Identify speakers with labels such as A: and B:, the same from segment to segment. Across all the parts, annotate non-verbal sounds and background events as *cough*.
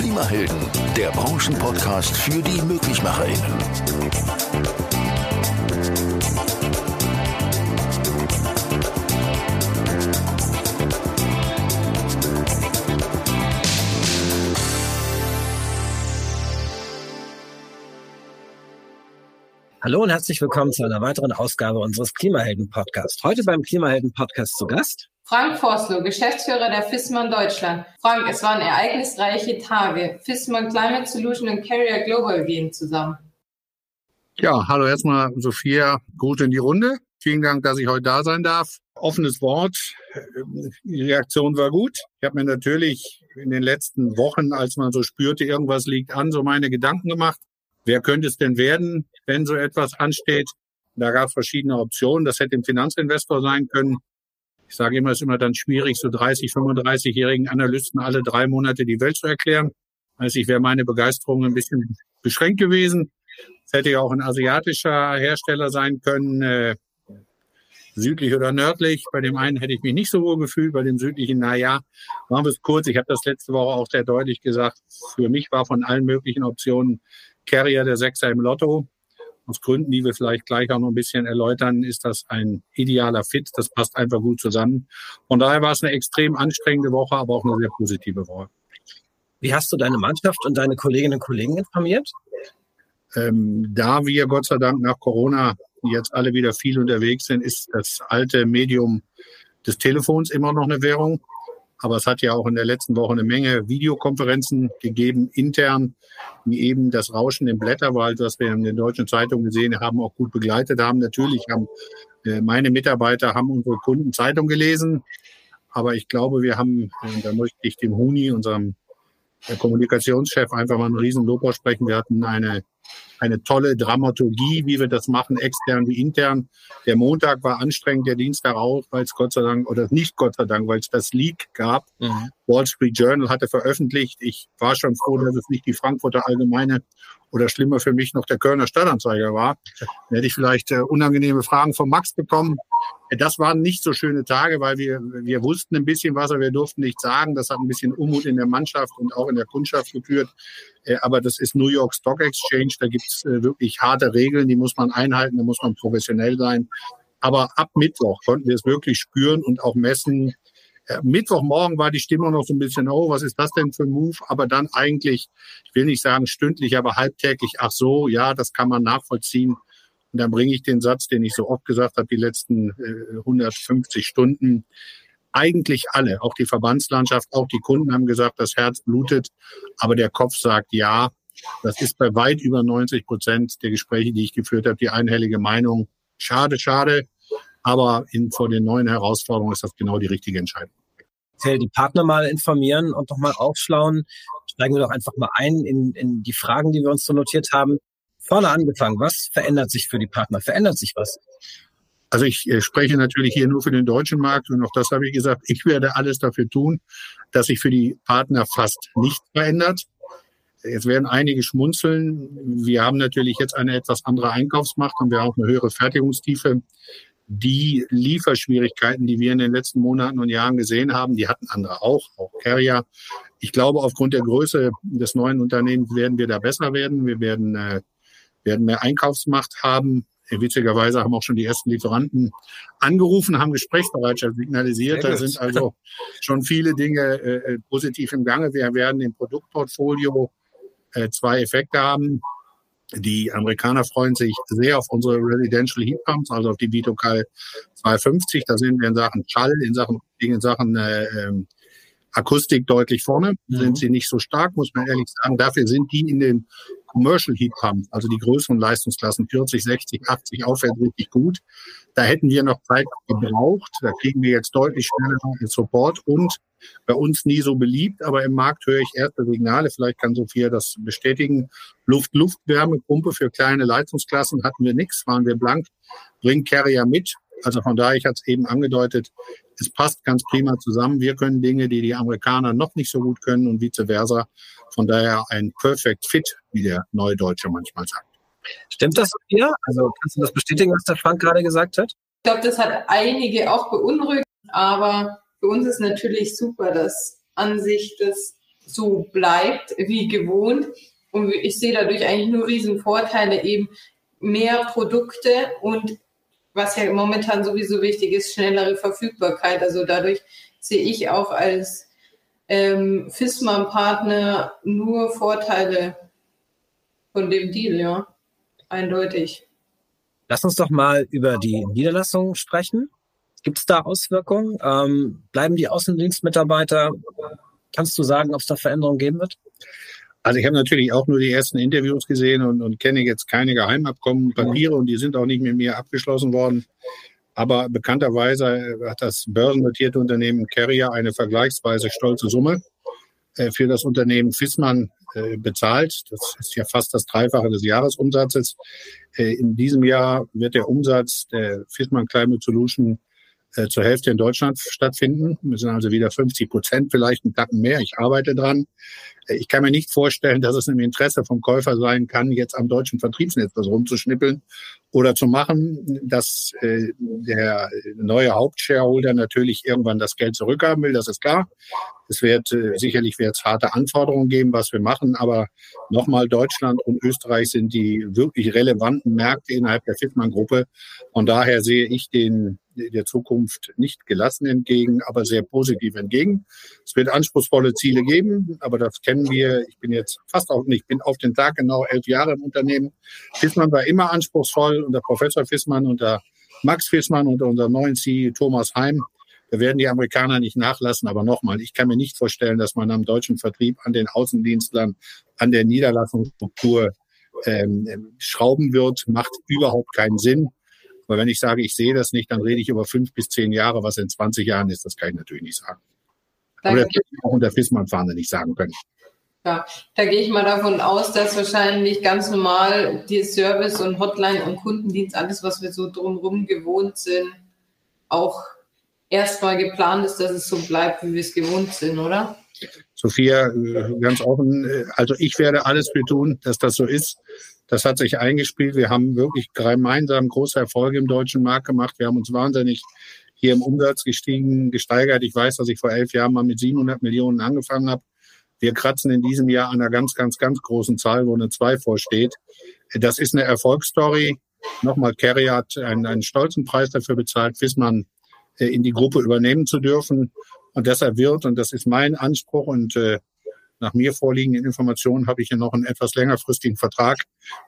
A: Klimahelden, der Branchenpodcast für die MöglichmacherInnen.
B: Hallo und herzlich willkommen zu einer weiteren Ausgabe unseres Klimahelden-Podcasts. Heute beim Klimahelden-Podcast zu Gast
C: Frank Forslow, Geschäftsführer der FISMAN Deutschland. Frank, es waren ereignisreiche Tage. FISMAN Climate Solution und Carrier Global gehen zusammen.
D: Ja, hallo erstmal Sophia, gut in die Runde. Vielen Dank, dass ich heute da sein darf. Offenes Wort. Die Reaktion war gut. Ich habe mir natürlich in den letzten Wochen, als man so spürte, irgendwas liegt an, so meine Gedanken gemacht. Wer könnte es denn werden, wenn so etwas ansteht? Da gab es verschiedene Optionen. Das hätte ein Finanzinvestor sein können. Ich sage immer, es ist immer dann schwierig, so 30, 35-jährigen Analysten alle drei Monate die Welt zu erklären. Also ich wäre meine Begeisterung ein bisschen beschränkt gewesen. Es hätte ja auch ein asiatischer Hersteller sein können, äh, südlich oder nördlich. Bei dem einen hätte ich mich nicht so wohl gefühlt, bei dem südlichen, na ja, machen wir es kurz. Ich habe das letzte Woche auch sehr deutlich gesagt. Für mich war von allen möglichen Optionen Carrier der Sechser im Lotto. Aus Gründen, die wir vielleicht gleich auch noch ein bisschen erläutern, ist das ein idealer Fit. Das passt einfach gut zusammen. Von daher war es eine extrem anstrengende Woche, aber auch eine sehr positive Woche.
B: Wie hast du deine Mannschaft und deine Kolleginnen und Kollegen informiert?
D: Ähm, da wir Gott sei Dank nach Corona jetzt alle wieder viel unterwegs sind, ist das alte Medium des Telefons immer noch eine Währung. Aber es hat ja auch in der letzten Woche eine Menge Videokonferenzen gegeben, intern, die eben das Rauschen im Blätterwald, was wir in den deutschen Zeitungen gesehen haben, auch gut begleitet haben. Natürlich haben äh, meine Mitarbeiter haben unsere Kunden Zeitung gelesen. Aber ich glaube, wir haben, da möchte ich dem Huni, unserem der Kommunikationschef einfach mal einen riesen Lob aussprechen. Wir hatten eine, eine tolle Dramaturgie, wie wir das machen, extern wie intern. Der Montag war anstrengend, der Dienstag auch, weil es Gott sei Dank, oder nicht Gott sei Dank, weil es das Leak gab. Mhm. Wall Street Journal hatte veröffentlicht. Ich war schon froh, dass es nicht die Frankfurter Allgemeine oder schlimmer für mich noch der Kölner Stadtanzeiger war. Da hätte ich vielleicht äh, unangenehme Fragen von Max bekommen. Äh, das waren nicht so schöne Tage, weil wir, wir wussten ein bisschen was, aber wir durften nichts sagen. Das hat ein bisschen Unmut in der Mannschaft und auch in der Kundschaft geführt. Äh, aber das ist New York Stock Exchange. Da gibt's äh, wirklich harte Regeln, die muss man einhalten, da muss man professionell sein. Aber ab Mittwoch konnten wir es wirklich spüren und auch messen, Mittwochmorgen war die Stimmung noch so ein bisschen, oh, was ist das denn für ein Move? Aber dann eigentlich, ich will nicht sagen stündlich, aber halbtäglich, ach so, ja, das kann man nachvollziehen. Und dann bringe ich den Satz, den ich so oft gesagt habe, die letzten äh, 150 Stunden. Eigentlich alle, auch die Verbandslandschaft, auch die Kunden haben gesagt, das Herz blutet, aber der Kopf sagt ja. Das ist bei weit über 90 Prozent der Gespräche, die ich geführt habe, die einhellige Meinung. Schade, schade. Aber in, vor den neuen Herausforderungen ist das genau die richtige Entscheidung.
B: Die Partner mal informieren und nochmal aufschlauen. Steigen wir doch einfach mal ein in, in die Fragen, die wir uns so notiert haben. Vorne angefangen, was verändert sich für die Partner? Verändert sich was?
D: Also ich äh, spreche natürlich hier nur für den deutschen Markt und auch das habe ich gesagt, ich werde alles dafür tun, dass sich für die Partner fast nichts verändert. Jetzt werden einige schmunzeln. Wir haben natürlich jetzt eine etwas andere Einkaufsmacht und wir haben auch eine höhere Fertigungstiefe die Lieferschwierigkeiten, die wir in den letzten Monaten und Jahren gesehen haben, die hatten andere auch, auch Carrier. Ich glaube, aufgrund der Größe des neuen Unternehmens werden wir da besser werden. Wir werden, äh, werden mehr Einkaufsmacht haben. Witzigerweise haben auch schon die ersten Lieferanten angerufen, haben Gesprächsbereitschaft signalisiert. Da sind also *laughs* schon viele Dinge äh, positiv im Gange. Wir werden im Produktportfolio äh, zwei Effekte haben. Die Amerikaner freuen sich sehr auf unsere Residential Heat Pumps, also auf die Vitocal 250. Da sind wir in Sachen Schall, in Sachen, in Sachen äh, ähm, Akustik deutlich vorne. Mhm. Sind sie nicht so stark, muss man ehrlich sagen. Dafür sind die in den Commercial Heat Pumps, also die größeren Leistungsklassen 40, 60, 80 aufwärts richtig gut. Da hätten wir noch Zeit gebraucht. Da kriegen wir jetzt deutlich schneller Support und bei uns nie so beliebt, aber im Markt höre ich erste Signale. Vielleicht kann Sophia das bestätigen. Luft-Luft-Wärmepumpe für kleine Leistungsklassen hatten wir nichts, waren wir blank. Bringt Carrier mit. Also von daher, ich hatte es eben angedeutet, es passt ganz prima zusammen. Wir können Dinge, die die Amerikaner noch nicht so gut können und vice versa. Von daher ein Perfect Fit, wie der neue Deutsche manchmal sagt.
B: Stimmt das hier? Also kannst du das bestätigen, was der Frank gerade gesagt hat?
C: Ich glaube, das hat einige auch beunruhigt, aber für uns ist natürlich super, dass an sich das so bleibt wie gewohnt. Und ich sehe dadurch eigentlich nur riesen Vorteile, eben mehr Produkte und was ja momentan sowieso wichtig ist, schnellere Verfügbarkeit. Also dadurch sehe ich auch als ähm, FISMA-Partner nur Vorteile von dem Deal, ja. Eindeutig.
B: Lass uns doch mal über die Niederlassung sprechen. Gibt es da Auswirkungen? Ähm, bleiben die Außendienstmitarbeiter? Kannst du sagen, ob es da Veränderungen geben wird?
D: Also ich habe natürlich auch nur die ersten Interviews gesehen und, und kenne jetzt keine Geheimabkommen, Papiere und die sind auch nicht mit mir abgeschlossen worden. Aber bekannterweise hat das börsennotierte Unternehmen Carrier eine vergleichsweise stolze Summe äh, für das Unternehmen Fissmann äh, bezahlt. Das ist ja fast das Dreifache des Jahresumsatzes. Äh, in diesem Jahr wird der Umsatz der Fissmann Climate Solution zur Hälfte in Deutschland stattfinden. Wir sind also wieder 50 Prozent, vielleicht einen Tacken mehr. Ich arbeite dran. Ich kann mir nicht vorstellen, dass es im Interesse vom Käufer sein kann, jetzt am deutschen Vertriebsnetz was rumzuschnippeln oder zu machen, dass äh, der neue Hauptshareholder natürlich irgendwann das Geld zurückhaben will. Das ist klar. Es wird äh, sicherlich wird es harte Anforderungen geben, was wir machen. Aber nochmal, Deutschland und Österreich sind die wirklich relevanten Märkte innerhalb der Fitman-Gruppe. Von daher sehe ich den der Zukunft nicht gelassen entgegen, aber sehr positiv entgegen. Es wird anspruchsvolle Ziele geben, aber das kennen wir. Ich bin jetzt fast auch nicht, bin auf den Tag genau elf Jahre im Unternehmen. Fissmann war immer anspruchsvoll und der Professor Fissmann und der Max Fissmann und unser neuen CEO Thomas Heim. Da werden die Amerikaner nicht nachlassen. Aber nochmal, ich kann mir nicht vorstellen, dass man am deutschen Vertrieb, an den Außendienstlern, an der Niederlassungsstruktur ähm, schrauben wird, macht überhaupt keinen Sinn. Weil wenn ich sage, ich sehe das nicht, dann rede ich über fünf bis zehn Jahre. Was in 20 Jahren ist, das kann ich natürlich nicht sagen. Danke. Oder das ich auch unter Fissmann-Fahne nicht sagen können.
C: Ja, da gehe ich mal davon aus, dass wahrscheinlich ganz normal die Service und Hotline und Kundendienst, alles, was wir so drumherum gewohnt sind, auch erstmal geplant ist, dass es so bleibt, wie wir es gewohnt sind, oder?
D: Sophia, äh, ganz offen, äh, also ich werde alles für tun, dass das so ist. Das hat sich eingespielt. Wir haben wirklich gemeinsam große Erfolge im deutschen Markt gemacht. Wir haben uns wahnsinnig hier im Umsatz gestiegen, gesteigert. Ich weiß, dass ich vor elf Jahren mal mit 700 Millionen angefangen habe. Wir kratzen in diesem Jahr an einer ganz, ganz, ganz großen Zahl, wo eine 2 vorsteht. Das ist eine Erfolgsstory. Nochmal, Kerry hat einen, einen stolzen Preis dafür bezahlt, Fissmann äh, in die Gruppe übernehmen zu dürfen. Und deshalb wird, und das ist mein Anspruch und äh, nach mir vorliegenden Informationen habe ich ja noch einen etwas längerfristigen Vertrag,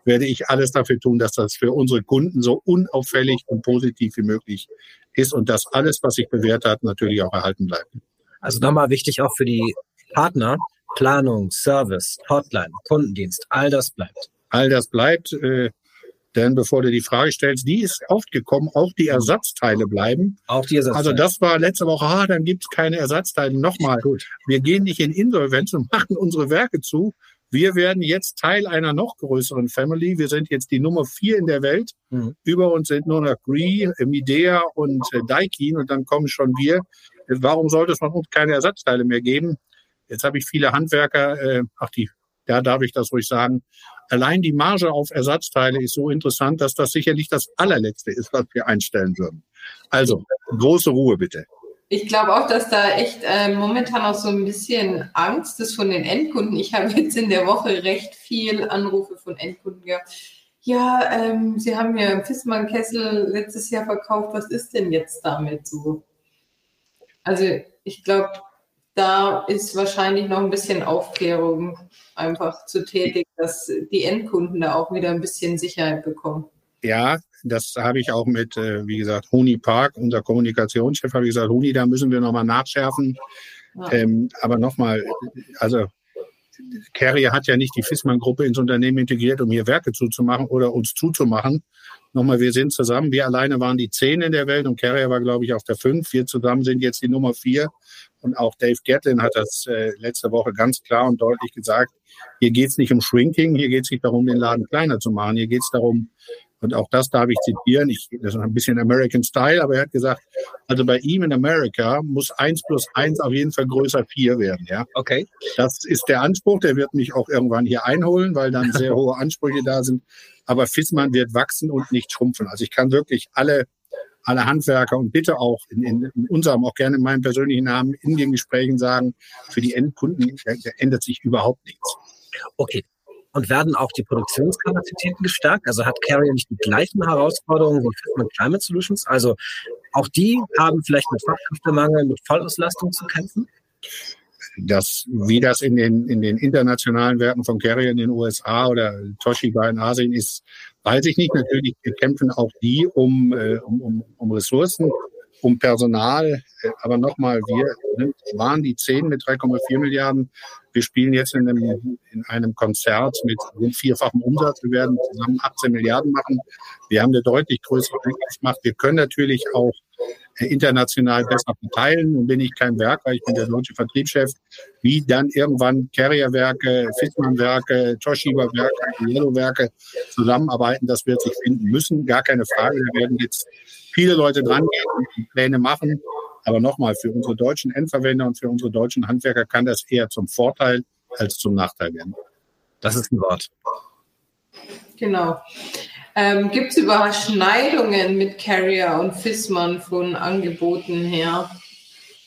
D: werde ich alles dafür tun, dass das für unsere Kunden so unauffällig und positiv wie möglich ist und dass alles, was sich bewährt hat, natürlich auch erhalten bleibt.
B: Also nochmal wichtig auch für die Partner, Planung, Service, Hotline, Kundendienst, all das bleibt.
D: All das bleibt. Äh, denn bevor du die Frage stellst, die ist oft gekommen, auch die Ersatzteile bleiben.
B: Auch die Ersatzteile.
D: Also das war letzte Woche, ah, dann gibt es keine Ersatzteile. Nochmal, Gut. wir gehen nicht in Insolvenz und machen unsere Werke zu. Wir werden jetzt Teil einer noch größeren Family. Wir sind jetzt die Nummer vier in der Welt. Mhm. Über uns sind nur noch Gree, Midea und äh, Daikin und dann kommen schon wir. Warum sollte es von uns keine Ersatzteile mehr geben? Jetzt habe ich viele Handwerker, äh, ach die, da darf ich das ruhig sagen, Allein die Marge auf Ersatzteile ist so interessant, dass das sicherlich das allerletzte ist, was wir einstellen würden. Also, große Ruhe bitte.
C: Ich glaube auch, dass da echt äh, momentan auch so ein bisschen Angst ist von den Endkunden. Ich habe jetzt in der Woche recht viel Anrufe von Endkunden gehabt. Ja, ähm, Sie haben ja Fissmann Kessel letztes Jahr verkauft. Was ist denn jetzt damit so? Also ich glaube, da ist wahrscheinlich noch ein bisschen Aufklärung einfach zu tätigen, dass die Endkunden da auch wieder ein bisschen Sicherheit bekommen.
D: Ja, das habe ich auch mit, äh, wie gesagt, Huni Park, unser Kommunikationschef, habe ich gesagt, Huni, da müssen wir nochmal nachschärfen. Ja. Ähm, aber nochmal, also Carrier hat ja nicht die Fissmann-Gruppe ins Unternehmen integriert, um hier Werke zuzumachen oder uns zuzumachen. Nochmal, wir sind zusammen. Wir alleine waren die zehn in der Welt und Carrier war, glaube ich, auf der fünf. Wir zusammen sind jetzt die Nummer vier. Und auch Dave Gatlin hat das äh, letzte Woche ganz klar und deutlich gesagt. Hier geht es nicht um Shrinking, hier geht es nicht darum, den Laden kleiner zu machen. Hier geht es darum, und auch das darf ich zitieren, ich, das ist ein bisschen American Style, aber er hat gesagt, also bei ihm in Amerika muss eins plus eins auf jeden Fall größer vier werden. Ja?
B: Okay.
D: Das ist der Anspruch, der wird mich auch irgendwann hier einholen, weil dann sehr *laughs* hohe Ansprüche da sind. Aber Fissmann wird wachsen und nicht schrumpfen. Also ich kann wirklich alle alle Handwerker und bitte auch in, in, in unserem, auch gerne in meinem persönlichen Namen, in den Gesprächen sagen, für die Endkunden ändert sich überhaupt nichts.
B: Okay. Und werden auch die Produktionskapazitäten gestärkt? Also hat Carrier nicht die gleichen Herausforderungen wie Fissmann Climate Solutions? Also auch die haben vielleicht mit Fachkräftemangel, mit Vollauslastung zu kämpfen?
D: Das, wie das in den, in den internationalen Werken von Carrier in den USA oder Toshiba in Asien ist, weiß ich nicht. Natürlich kämpfen auch die um, äh, um, um Ressourcen, um Personal. Aber nochmal, wir sind, waren die 10 mit 3,4 Milliarden. Wir spielen jetzt in einem, in einem Konzert mit vierfachem Umsatz. Wir werden zusammen 18 Milliarden machen. Wir haben eine deutlich größere Einkaufsmacht. Wir können natürlich auch international besser verteilen. Nun bin ich kein Werker, ich bin der deutsche Vertriebschef. Wie dann irgendwann Carrier-Werke, Fissmann-Werke, Toshiba-Werke, Yellow-Werke zusammenarbeiten, das wird sich finden müssen. Gar keine Frage. Da werden jetzt viele Leute dran gehen und Pläne machen. Aber nochmal, für unsere deutschen Endverwender und für unsere deutschen Handwerker kann das eher zum Vorteil als zum Nachteil werden.
B: Das ist ein Wort.
C: Genau. Ähm, Gibt es Überschneidungen mit Carrier und Fissmann von Angeboten her?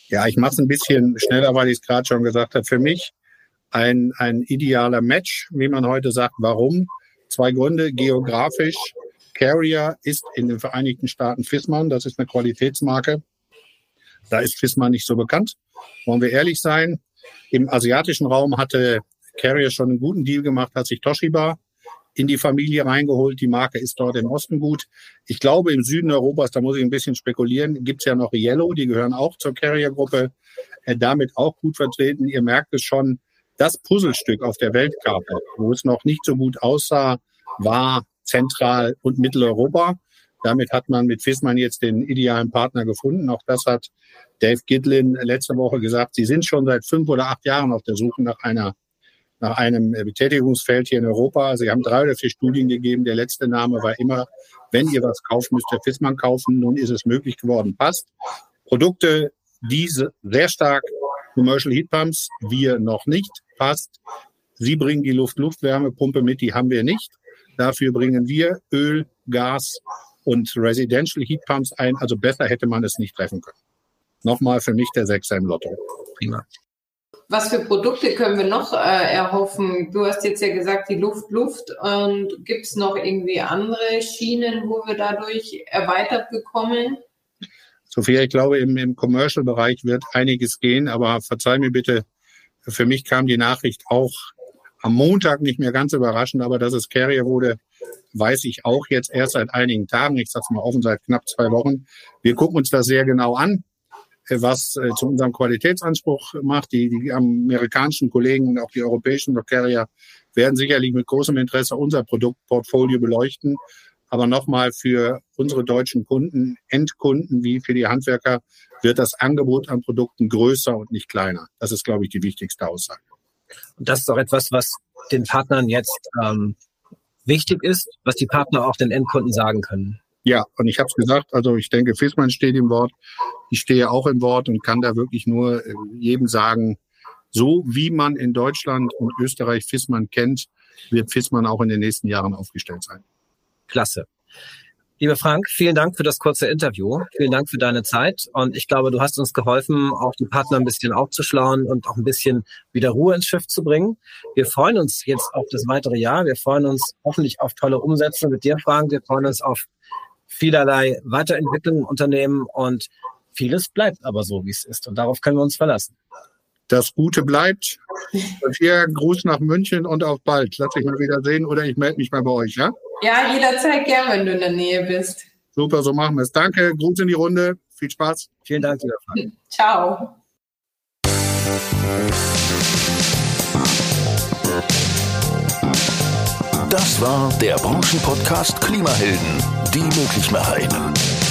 D: Ja, ich mache es ein bisschen schneller, weil ich es gerade schon gesagt habe. Für mich ein, ein idealer Match, wie man heute sagt. Warum? Zwei Gründe. Geografisch. Carrier ist in den Vereinigten Staaten Fissmann. Das ist eine Qualitätsmarke. Da ist Fissmann nicht so bekannt. Wollen wir ehrlich sein? Im asiatischen Raum hatte Carrier schon einen guten Deal gemacht, hat sich Toshiba in die Familie reingeholt. Die Marke ist dort im Osten gut. Ich glaube, im Süden Europas, da muss ich ein bisschen spekulieren, gibt's ja noch Yellow, die gehören auch zur Carrier-Gruppe, äh, damit auch gut vertreten. Ihr merkt es schon, das Puzzlestück auf der Weltkarte, wo es noch nicht so gut aussah, war Zentral- und Mitteleuropa. Damit hat man mit Fissmann jetzt den idealen Partner gefunden. Auch das hat Dave Gitlin letzte Woche gesagt. Sie sind schon seit fünf oder acht Jahren auf der Suche nach einer nach einem äh, Betätigungsfeld hier in Europa. Sie haben drei oder vier Studien gegeben. Der letzte Name war immer, wenn ihr was kauft, müsst ihr Fissmann kaufen. Nun ist es möglich geworden. Passt. Produkte, diese sehr stark Commercial Heat Pumps, wir noch nicht. Passt. Sie bringen die Luft-Luft-Wärmepumpe mit, die haben wir nicht. Dafür bringen wir Öl, Gas und Residential Heat Pumps ein. Also besser hätte man es nicht treffen können. Nochmal für mich der Sechser im Lotto.
B: Prima.
C: Was für Produkte können wir noch äh, erhoffen? Du hast jetzt ja gesagt, die Luft, Luft. Und gibt es noch irgendwie andere Schienen, wo wir dadurch erweitert bekommen?
D: Sophia, ich glaube, im, im Commercial-Bereich wird einiges gehen, aber verzeih mir bitte, für mich kam die Nachricht auch am Montag nicht mehr ganz überraschend, aber dass es Carrier wurde, weiß ich auch jetzt erst seit einigen Tagen. Ich sag's mal offen, seit knapp zwei Wochen. Wir gucken uns das sehr genau an was äh, zu unserem Qualitätsanspruch macht. Die, die amerikanischen Kollegen und auch die europäischen Carrier werden sicherlich mit großem Interesse unser Produktportfolio beleuchten. Aber nochmal für unsere deutschen Kunden, Endkunden wie für die Handwerker, wird das Angebot an Produkten größer und nicht kleiner. Das ist, glaube ich, die wichtigste Aussage.
B: Und das ist auch etwas, was den Partnern jetzt ähm, wichtig ist, was die Partner auch den Endkunden sagen können.
D: Ja, und ich habe es gesagt, also ich denke, Fissmann steht im Wort. Ich stehe auch im Wort und kann da wirklich nur äh, jedem sagen, so wie man in Deutschland und Österreich Fissmann kennt, wird Fissmann auch in den nächsten Jahren aufgestellt sein.
B: Klasse. Lieber Frank, vielen Dank für das kurze Interview. Vielen Dank für deine Zeit. Und ich glaube, du hast uns geholfen, auch die Partner ein bisschen aufzuschlauen und auch ein bisschen wieder Ruhe ins Schiff zu bringen. Wir freuen uns jetzt auf das weitere Jahr. Wir freuen uns hoffentlich auf tolle Umsätze mit dir, Frank. Wir freuen uns auf vielerlei Weiterentwicklung im Unternehmen und vieles bleibt aber so, wie es ist. Und darauf können wir uns verlassen.
D: Das Gute bleibt. Hier Gruß nach München und auf bald. Lass dich mal wieder sehen oder ich melde mich mal bei euch, ja?
C: Ja, jederzeit gern, wenn du in der Nähe bist.
D: Super, so machen wir es. Danke, Gruß in die Runde. Viel Spaß.
B: Vielen Dank, Frank.
C: Ciao.
A: Das war der Branchenpodcast Klimahelden, die Möglichmacherinnen.